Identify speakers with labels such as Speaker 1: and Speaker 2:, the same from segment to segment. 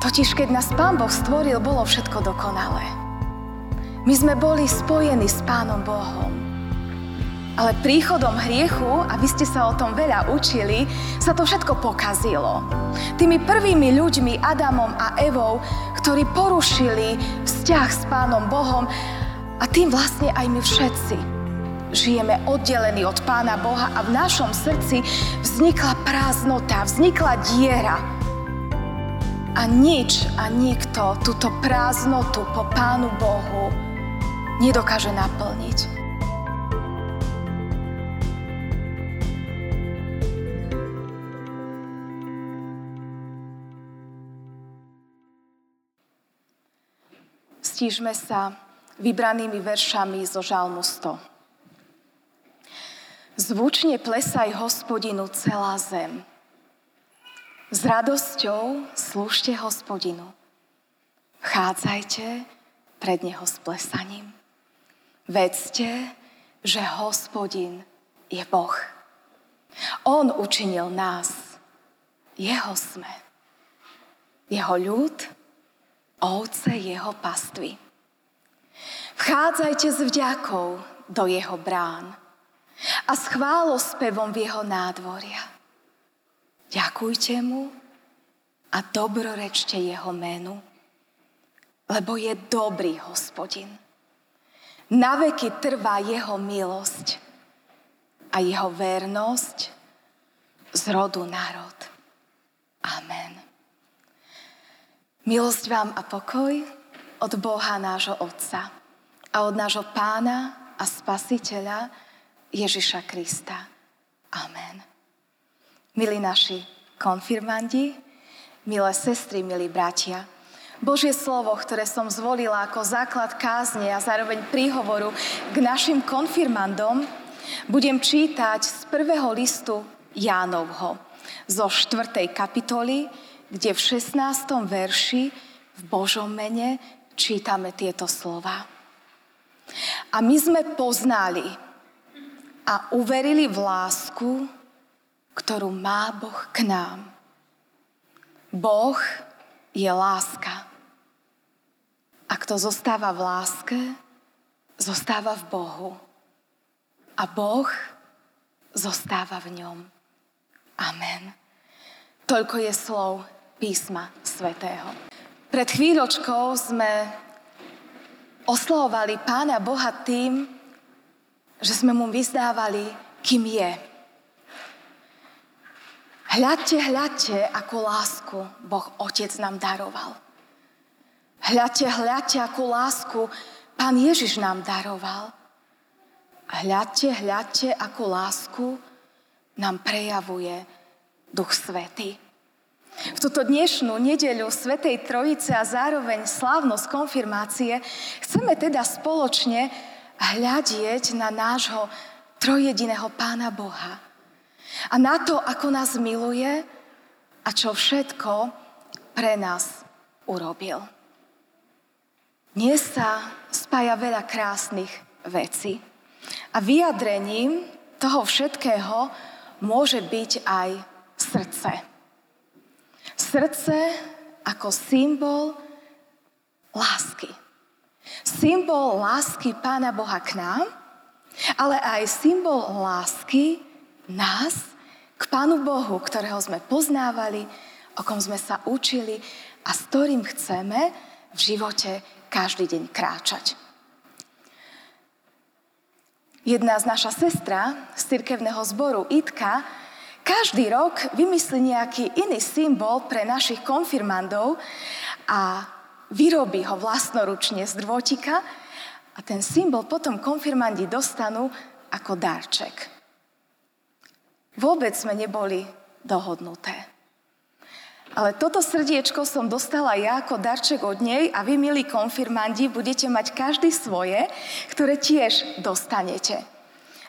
Speaker 1: Totiž keď nás Pán Boh stvoril, bolo všetko dokonalé. My sme boli spojení s Pánom Bohom. Ale príchodom hriechu, a vy ste sa o tom veľa učili, sa to všetko pokazilo. Tými prvými ľuďmi, Adamom a Evou, ktorí porušili vzťah s Pánom Bohom a tým vlastne aj my všetci. Žijeme oddelení od Pána Boha a v našom srdci vznikla prázdnota, vznikla diera, a nič a nikto túto prázdnotu po Pánu Bohu nedokáže naplniť. Stížme sa vybranými veršami zo Žalmu 100. Zvučne plesaj hospodinu celá zem – s radosťou slúžte hospodinu. Vchádzajte pred neho s plesaním. Vedzte, že hospodin je Boh. On učinil nás. Jeho sme. Jeho ľud, ovce jeho pastvy. Vchádzajte s vďakou do jeho brán a s chválospevom v jeho nádvoria. Ďakujte mu a dobrorečte jeho menu, lebo je dobrý hospodin. Na veky trvá jeho milosť a jeho vernosť z rodu národ. Amen. Milosť vám a pokoj od Boha nášho Otca a od nášho Pána a Spasiteľa Ježiša Krista. Amen. Milí naši konfirmandi, milé sestry, milí bratia, Božie slovo, ktoré som zvolila ako základ kázne a zároveň príhovoru k našim konfirmandom, budem čítať z prvého listu Jánovho, zo 4. kapitoly, kde v 16. verši v Božom mene čítame tieto slova. A my sme poznali a uverili v lásku, ktorú má Boh k nám. Boh je láska. A kto zostáva v láske, zostáva v Bohu. A Boh zostáva v ňom. Amen. Toľko je slov písma svätého. Pred chvíľočkou sme oslovovali Pána Boha tým, že sme mu vyzdávali, kým je. Hľadte, hľadte, akú lásku Boh Otec nám daroval. Hľadte, hľadte, akú lásku Pán Ježiš nám daroval. Hľadte, hľadte, akú lásku nám prejavuje Duch Svetý. V túto dnešnú nedeľu Svetej Trojice a zároveň slávnosť konfirmácie chceme teda spoločne hľadieť na nášho trojediného Pána Boha a na to, ako nás miluje a čo všetko pre nás urobil. Dnes sa spája veľa krásnych vecí a vyjadrením toho všetkého môže byť aj srdce. Srdce ako symbol lásky. Symbol lásky Pána Boha k nám, ale aj symbol lásky nás k Pánu Bohu, ktorého sme poznávali, o kom sme sa učili a s ktorým chceme v živote každý deň kráčať. Jedna z naša sestra z cirkevného zboru Itka každý rok vymyslí nejaký iný symbol pre našich konfirmandov a vyrobí ho vlastnoručne z drôtika a ten symbol potom konfirmandi dostanú ako darček. Vôbec sme neboli dohodnuté. Ale toto srdiečko som dostala ja ako darček od nej a vy, milí konfirmandi, budete mať každý svoje, ktoré tiež dostanete.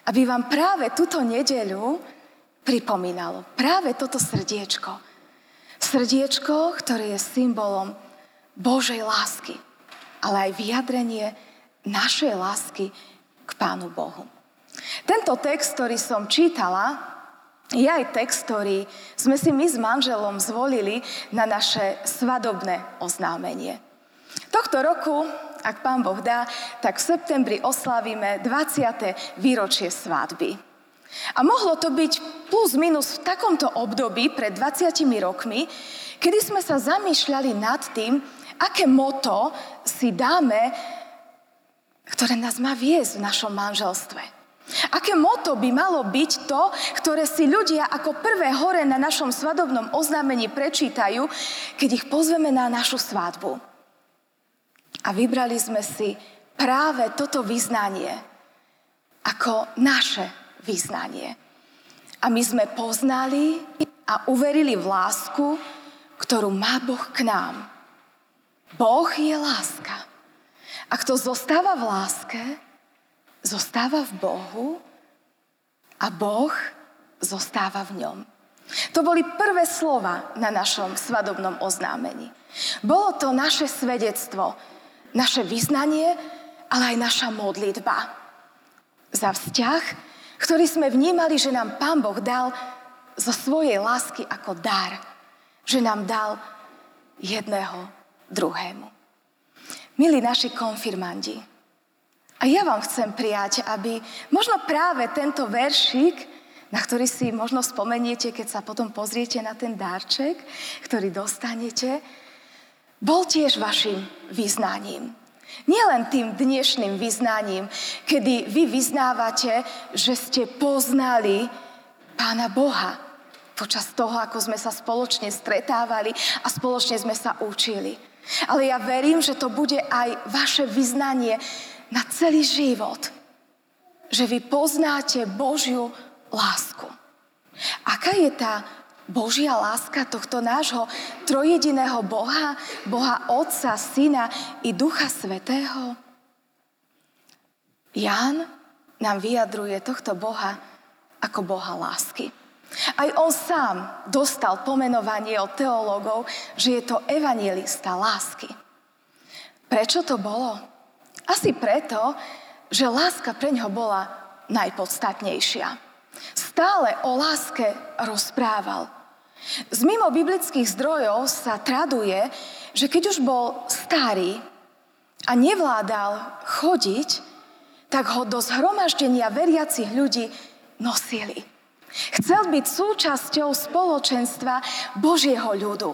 Speaker 1: Aby vám práve túto nedeľu pripomínalo práve toto srdiečko. Srdiečko, ktoré je symbolom Božej lásky, ale aj vyjadrenie našej lásky k Pánu Bohu. Tento text, ktorý som čítala, je aj text, ktorý sme si my s manželom zvolili na naše svadobné oznámenie. Tohto roku, ak pán Boh dá, tak v septembri oslavíme 20. výročie svadby. A mohlo to byť plus minus v takomto období pred 20 rokmi, kedy sme sa zamýšľali nad tým, aké moto si dáme, ktoré nás má viesť v našom manželstve. Aké moto by malo byť to, ktoré si ľudia ako prvé hore na našom svadobnom oznámení prečítajú, keď ich pozveme na našu svadbu? A vybrali sme si práve toto vyznanie ako naše vyznanie. A my sme poznali a uverili v lásku, ktorú má Boh k nám. Boh je láska. A kto zostáva v láske, zostáva v Bohu a Boh zostáva v ňom. To boli prvé slova na našom svadobnom oznámení. Bolo to naše svedectvo, naše vyznanie, ale aj naša modlitba. Za vzťah, ktorý sme vnímali, že nám Pán Boh dal zo svojej lásky ako dar. Že nám dal jedného druhému. Milí naši konfirmandi, a ja vám chcem prijať, aby možno práve tento veršik, na ktorý si možno spomeniete, keď sa potom pozriete na ten darček, ktorý dostanete, bol tiež vašim vyznaním. Nielen tým dnešným vyznaním, kedy vy vyznávate, že ste poznali Pána Boha počas toho, ako sme sa spoločne stretávali a spoločne sme sa učili. Ale ja verím, že to bude aj vaše vyznanie na celý život, že vy poznáte Božiu lásku. Aká je tá Božia láska tohto nášho trojediného Boha, Boha Otca, Syna i Ducha Svetého? Ján nám vyjadruje tohto Boha ako Boha lásky. Aj on sám dostal pomenovanie od teológov, že je to evangelista lásky. Prečo to bolo? Asi preto, že láska pre ňoho bola najpodstatnejšia. Stále o láske rozprával. Z mimo biblických zdrojov sa traduje, že keď už bol starý a nevládal chodiť, tak ho do zhromaždenia veriacich ľudí nosili. Chcel byť súčasťou spoločenstva Božieho ľudu.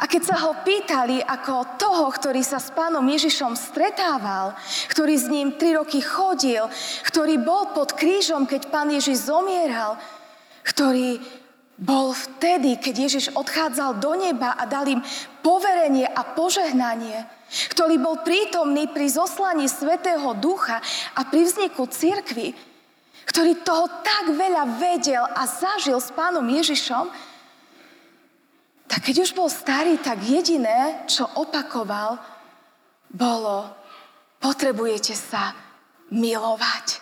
Speaker 1: A keď sa ho pýtali ako toho, ktorý sa s pánom Ježišom stretával, ktorý s ním tri roky chodil, ktorý bol pod krížom, keď pán Ježiš zomieral, ktorý bol vtedy, keď Ježiš odchádzal do neba a dal im poverenie a požehnanie, ktorý bol prítomný pri zoslaní Svetého Ducha a pri vzniku cirkvy, ktorý toho tak veľa vedel a zažil s pánom Ježišom, tak keď už bol starý, tak jediné, čo opakoval, bolo, potrebujete sa milovať.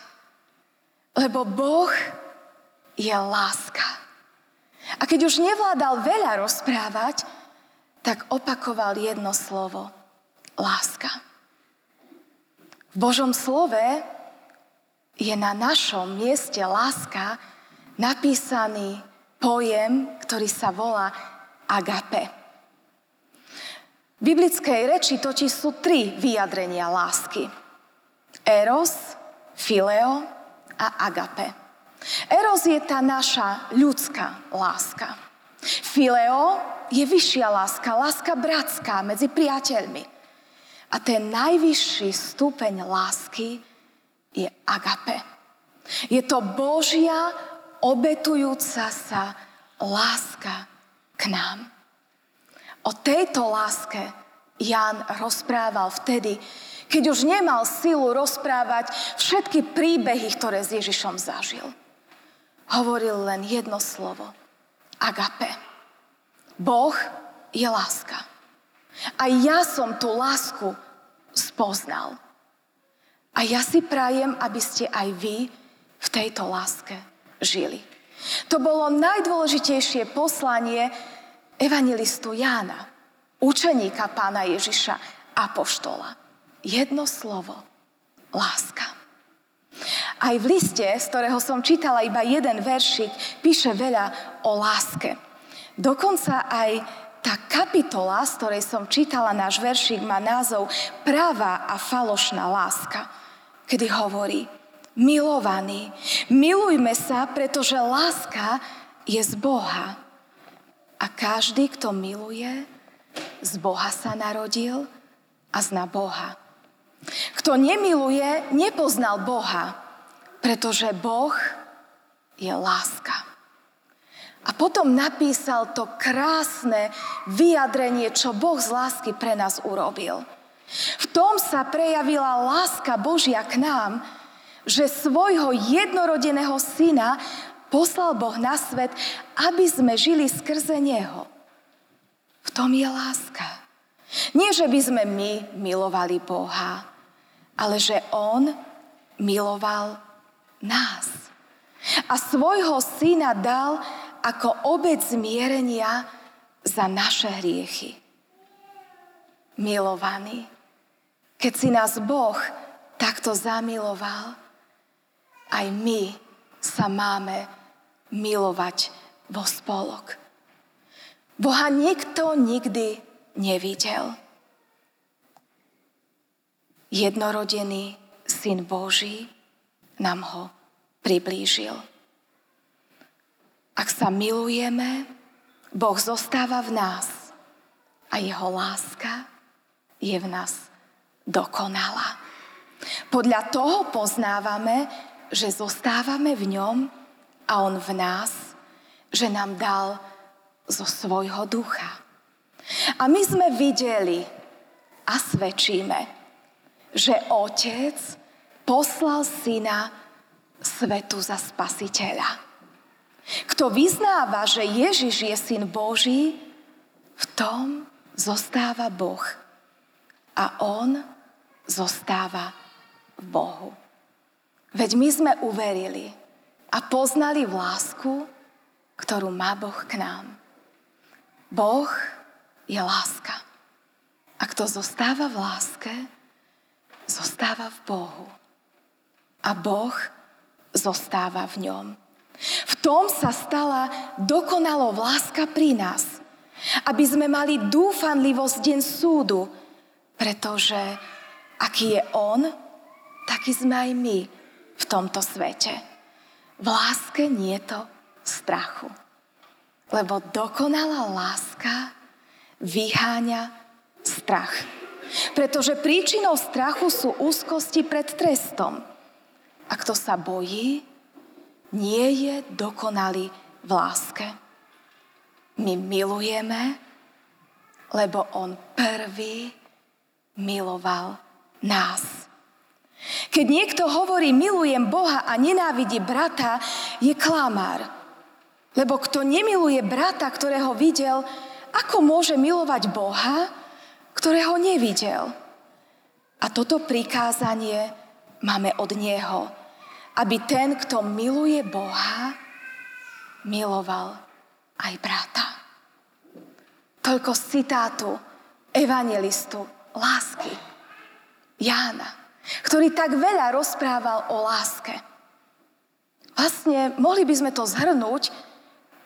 Speaker 1: Lebo Boh je láska. A keď už nevládal veľa rozprávať, tak opakoval jedno slovo. Láska. V Božom slove je na našom mieste láska napísaný pojem, ktorý sa volá agape. V biblickej reči totiž sú tri vyjadrenia lásky. Eros, fileo a agape. Eros je tá naša ľudská láska. Fileo je vyššia láska, láska bratská medzi priateľmi. A ten najvyšší stupeň lásky je agape. Je to Božia obetujúca sa láska k nám. O tejto láske Ján rozprával vtedy, keď už nemal silu rozprávať všetky príbehy, ktoré s Ježišom zažil. Hovoril len jedno slovo. Agape. Boh je láska. A ja som tú lásku spoznal. A ja si prajem, aby ste aj vy v tejto láske žili. To bolo najdôležitejšie poslanie evangelistu Jána, učeníka pána Ježiša, apoštola. Jedno slovo. Láska. Aj v liste, z ktorého som čítala iba jeden veršik, píše veľa o láske. Dokonca aj tá kapitola, z ktorej som čítala náš veršik, má názov Práva a falošná láska, kedy hovorí, milovaní, milujme sa, pretože láska je z Boha. A každý, kto miluje, z Boha sa narodil a zná Boha. Kto nemiluje, nepoznal Boha, pretože Boh je láska. A potom napísal to krásne vyjadrenie, čo Boh z lásky pre nás urobil. V tom sa prejavila láska Božia k nám, že svojho jednorodeného syna poslal Boh na svet, aby sme žili skrze Neho. V tom je láska. Nie, že by sme my milovali Boha, ale že On miloval nás. A svojho syna dal ako obec zmierenia za naše hriechy. Milovaný, keď si nás Boh takto zamiloval, aj my sa máme milovať vo spolok. Boha nikto nikdy nevidel. Jednorodený Syn Boží nám ho priblížil. Ak sa milujeme, Boh zostáva v nás a jeho láska je v nás dokonalá. Podľa toho poznávame, že zostávame v ňom a on v nás, že nám dal zo svojho ducha. A my sme videli a svedčíme, že Otec poslal syna svetu za spasiteľa. Kto vyznáva, že Ježiš je syn Boží, v tom zostáva Boh a on zostáva v Bohu. Veď my sme uverili a poznali lásku, ktorú má Boh k nám. Boh je láska. A kto zostáva v láske, zostáva v Bohu a Boh zostáva v ňom. V tom sa stala dokonalo láska pri nás, aby sme mali dúfanlivosť deň súdu, pretože aký je On, taký sme aj my v tomto svete. V láske nie je to strachu. Lebo dokonalá láska vyháňa strach. Pretože príčinou strachu sú úzkosti pred trestom. A kto sa bojí, nie je dokonalý v láske. My milujeme, lebo on prvý miloval nás. Keď niekto hovorí, milujem Boha a nenávidí brata, je klamár. Lebo kto nemiluje brata, ktorého videl, ako môže milovať Boha, ktorého nevidel? A toto prikázanie máme od Neho aby ten, kto miluje Boha, miloval aj brata. Toľko z citátu evangelistu lásky Jána, ktorý tak veľa rozprával o láske. Vlastne mohli by sme to zhrnúť,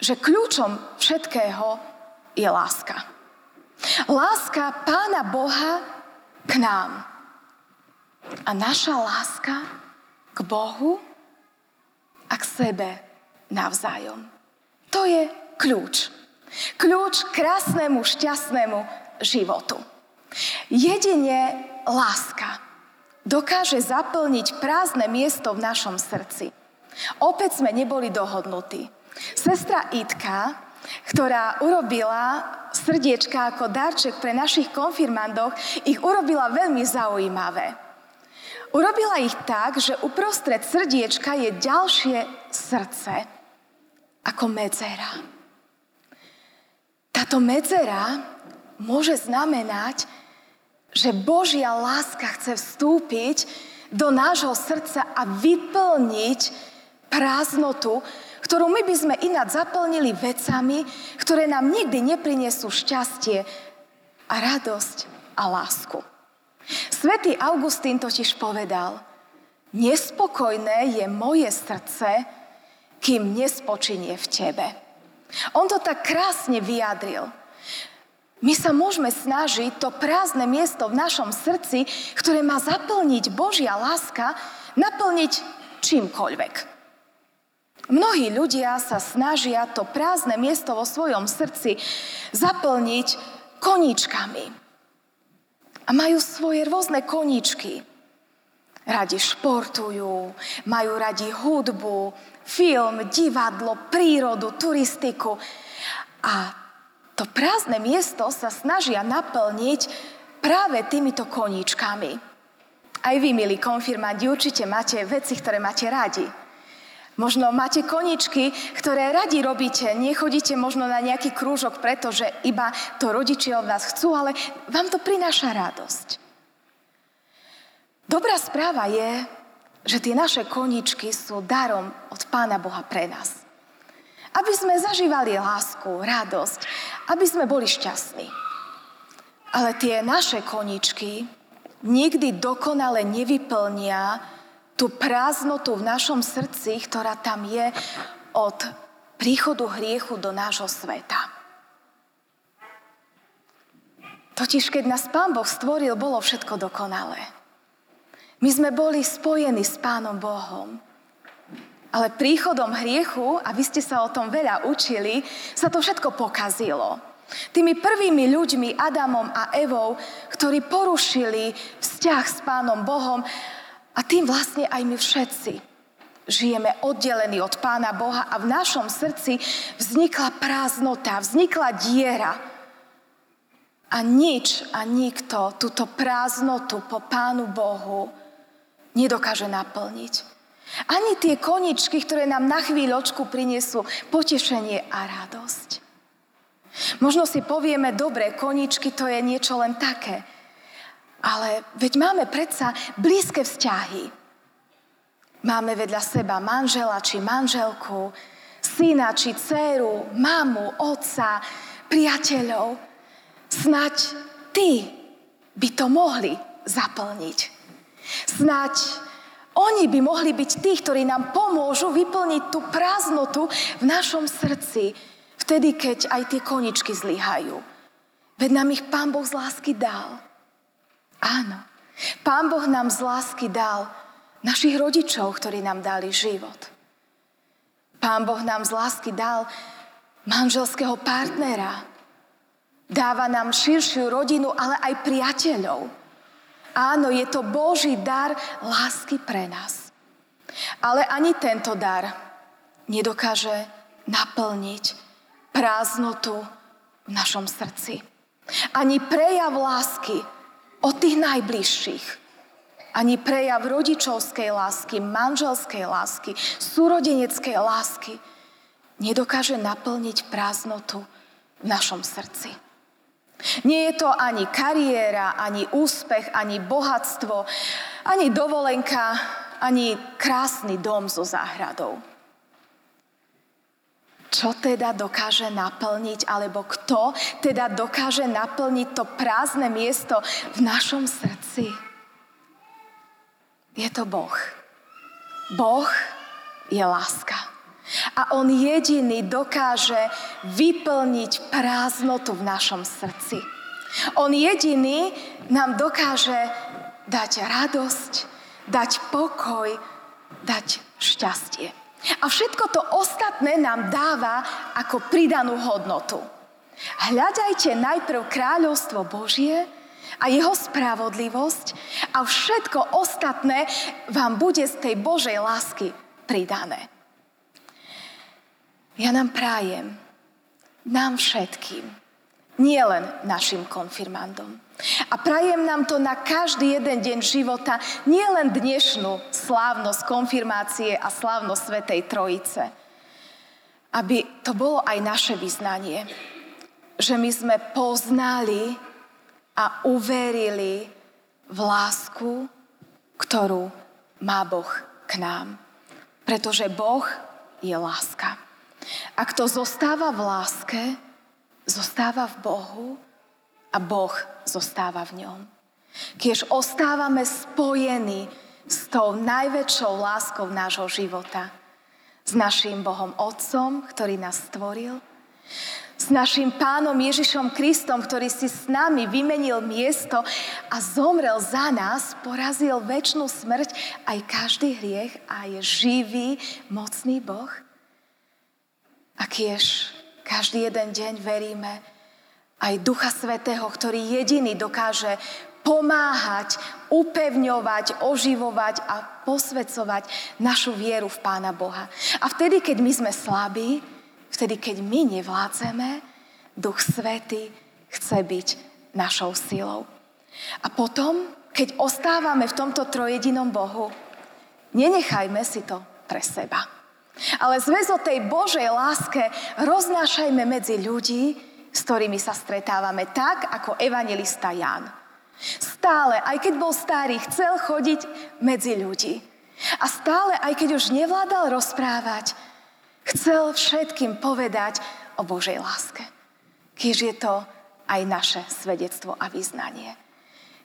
Speaker 1: že kľúčom všetkého je láska. Láska Pána Boha k nám. A naša láska k Bohu a k sebe navzájom. To je kľúč. Kľúč k krásnemu, šťastnému životu. Jedine láska dokáže zaplniť prázdne miesto v našom srdci. Opäť sme neboli dohodnutí. Sestra Itka, ktorá urobila srdiečka ako darček pre našich konfirmandoch, ich urobila veľmi zaujímavé. Urobila ich tak, že uprostred srdiečka je ďalšie srdce ako medzera. Táto medzera môže znamenať, že Božia láska chce vstúpiť do nášho srdca a vyplniť prázdnotu, ktorú my by sme ináč zaplnili vecami, ktoré nám nikdy neprinesú šťastie a radosť a lásku. Svetý Augustín totiž povedal, Nespokojné je moje srdce, kým nespočinie v tebe. On to tak krásne vyjadril. My sa môžeme snažiť to prázdne miesto v našom srdci, ktoré má zaplniť Božia láska, naplniť čímkoľvek. Mnohí ľudia sa snažia to prázdne miesto vo svojom srdci zaplniť koníčkami. A majú svoje rôzne koníčky. Radi športujú, majú radi hudbu, film, divadlo, prírodu, turistiku. A to prázdne miesto sa snažia naplniť práve týmito koníčkami. Aj vy, milí konfirmanti, určite máte veci, ktoré máte radi. Možno máte koničky, ktoré radi robíte, nechodíte možno na nejaký krúžok, pretože iba to rodičia od vás chcú, ale vám to prináša radosť. Dobrá správa je, že tie naše koničky sú darom od Pána Boha pre nás. Aby sme zažívali lásku, radosť, aby sme boli šťastní. Ale tie naše koničky nikdy dokonale nevyplnia tú prázdnotu v našom srdci, ktorá tam je od príchodu hriechu do nášho sveta. Totiž, keď nás Pán Boh stvoril, bolo všetko dokonalé. My sme boli spojení s Pánom Bohom. Ale príchodom hriechu, a vy ste sa o tom veľa učili, sa to všetko pokazilo. Tými prvými ľuďmi, Adamom a Evou, ktorí porušili vzťah s Pánom Bohom a tým vlastne aj my všetci žijeme oddelení od Pána Boha a v našom srdci vznikla prázdnota, vznikla diera. A nič a nikto túto prázdnotu po Pánu Bohu nedokáže naplniť. Ani tie koničky, ktoré nám na chvíľočku prinesú potešenie a radosť. Možno si povieme, dobre, koničky to je niečo len také. Ale veď máme predsa blízke vzťahy. Máme vedľa seba manžela či manželku, syna či dceru, mamu, otca, priateľov. Snaď ty by to mohli zaplniť. Snaď oni by mohli byť tí, ktorí nám pomôžu vyplniť tú prázdnotu v našom srdci, vtedy, keď aj tie koničky zlyhajú. Veď nám ich Pán Boh z lásky dal. Áno. Pán Boh nám z lásky dal našich rodičov, ktorí nám dali život. Pán Boh nám z lásky dal manželského partnera. Dáva nám širšiu rodinu, ale aj priateľov. Áno, je to Boží dar lásky pre nás. Ale ani tento dar nedokáže naplniť prázdnotu v našom srdci. Ani prejav lásky od tých najbližších. Ani prejav rodičovskej lásky, manželskej lásky, súrodeneckej lásky nedokáže naplniť prázdnotu v našom srdci. Nie je to ani kariéra, ani úspech, ani bohatstvo, ani dovolenka, ani krásny dom so záhradou. Čo teda dokáže naplniť, alebo kto teda dokáže naplniť to prázdne miesto v našom srdci? Je to Boh. Boh je láska. A On jediný dokáže vyplniť prázdnotu v našom srdci. On jediný nám dokáže dať radosť, dať pokoj, dať šťastie. A všetko to ostatné nám dáva ako pridanú hodnotu. Hľadajte najprv kráľovstvo Božie a jeho spravodlivosť a všetko ostatné vám bude z tej Božej lásky pridané. Ja nám prájem, nám všetkým, nie len našim konfirmandom. A prajem nám to na každý jeden deň života, nie len dnešnú slávnosť konfirmácie a slávnosť Svetej Trojice. Aby to bolo aj naše vyznanie, že my sme poznali a uverili v lásku, ktorú má Boh k nám. Pretože Boh je láska. A kto zostáva v láske, zostáva v Bohu a Boh zostáva v ňom. Keď ostávame spojení s tou najväčšou láskou nášho života. S našim Bohom Otcom, ktorý nás stvoril. S našim pánom Ježišom Kristom, ktorý si s nami vymenil miesto a zomrel za nás, porazil väčšinu smrť aj každý hriech a je živý, mocný Boh. A kiež každý jeden deň veríme aj Ducha Svetého, ktorý jediný dokáže pomáhať, upevňovať, oživovať a posvedcovať našu vieru v Pána Boha. A vtedy, keď my sme slabí, vtedy, keď my nevládzeme, Duch Svety chce byť našou silou. A potom, keď ostávame v tomto trojedinom Bohu, nenechajme si to pre seba. Ale zväz o tej Božej láske roznášajme medzi ľudí, s ktorými sa stretávame, tak ako evangelista Ján. Stále, aj keď bol starý, chcel chodiť medzi ľudí. A stále, aj keď už nevládal rozprávať, chcel všetkým povedať o Božej láske. Kiež je to aj naše svedectvo a vyznanie.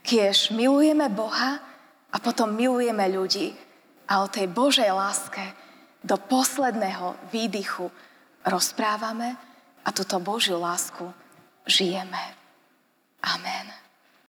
Speaker 1: Kiež milujeme Boha a potom milujeme ľudí a o tej Božej láske do posledného výdychu rozprávame a túto Božiu lásku žijeme. Amen.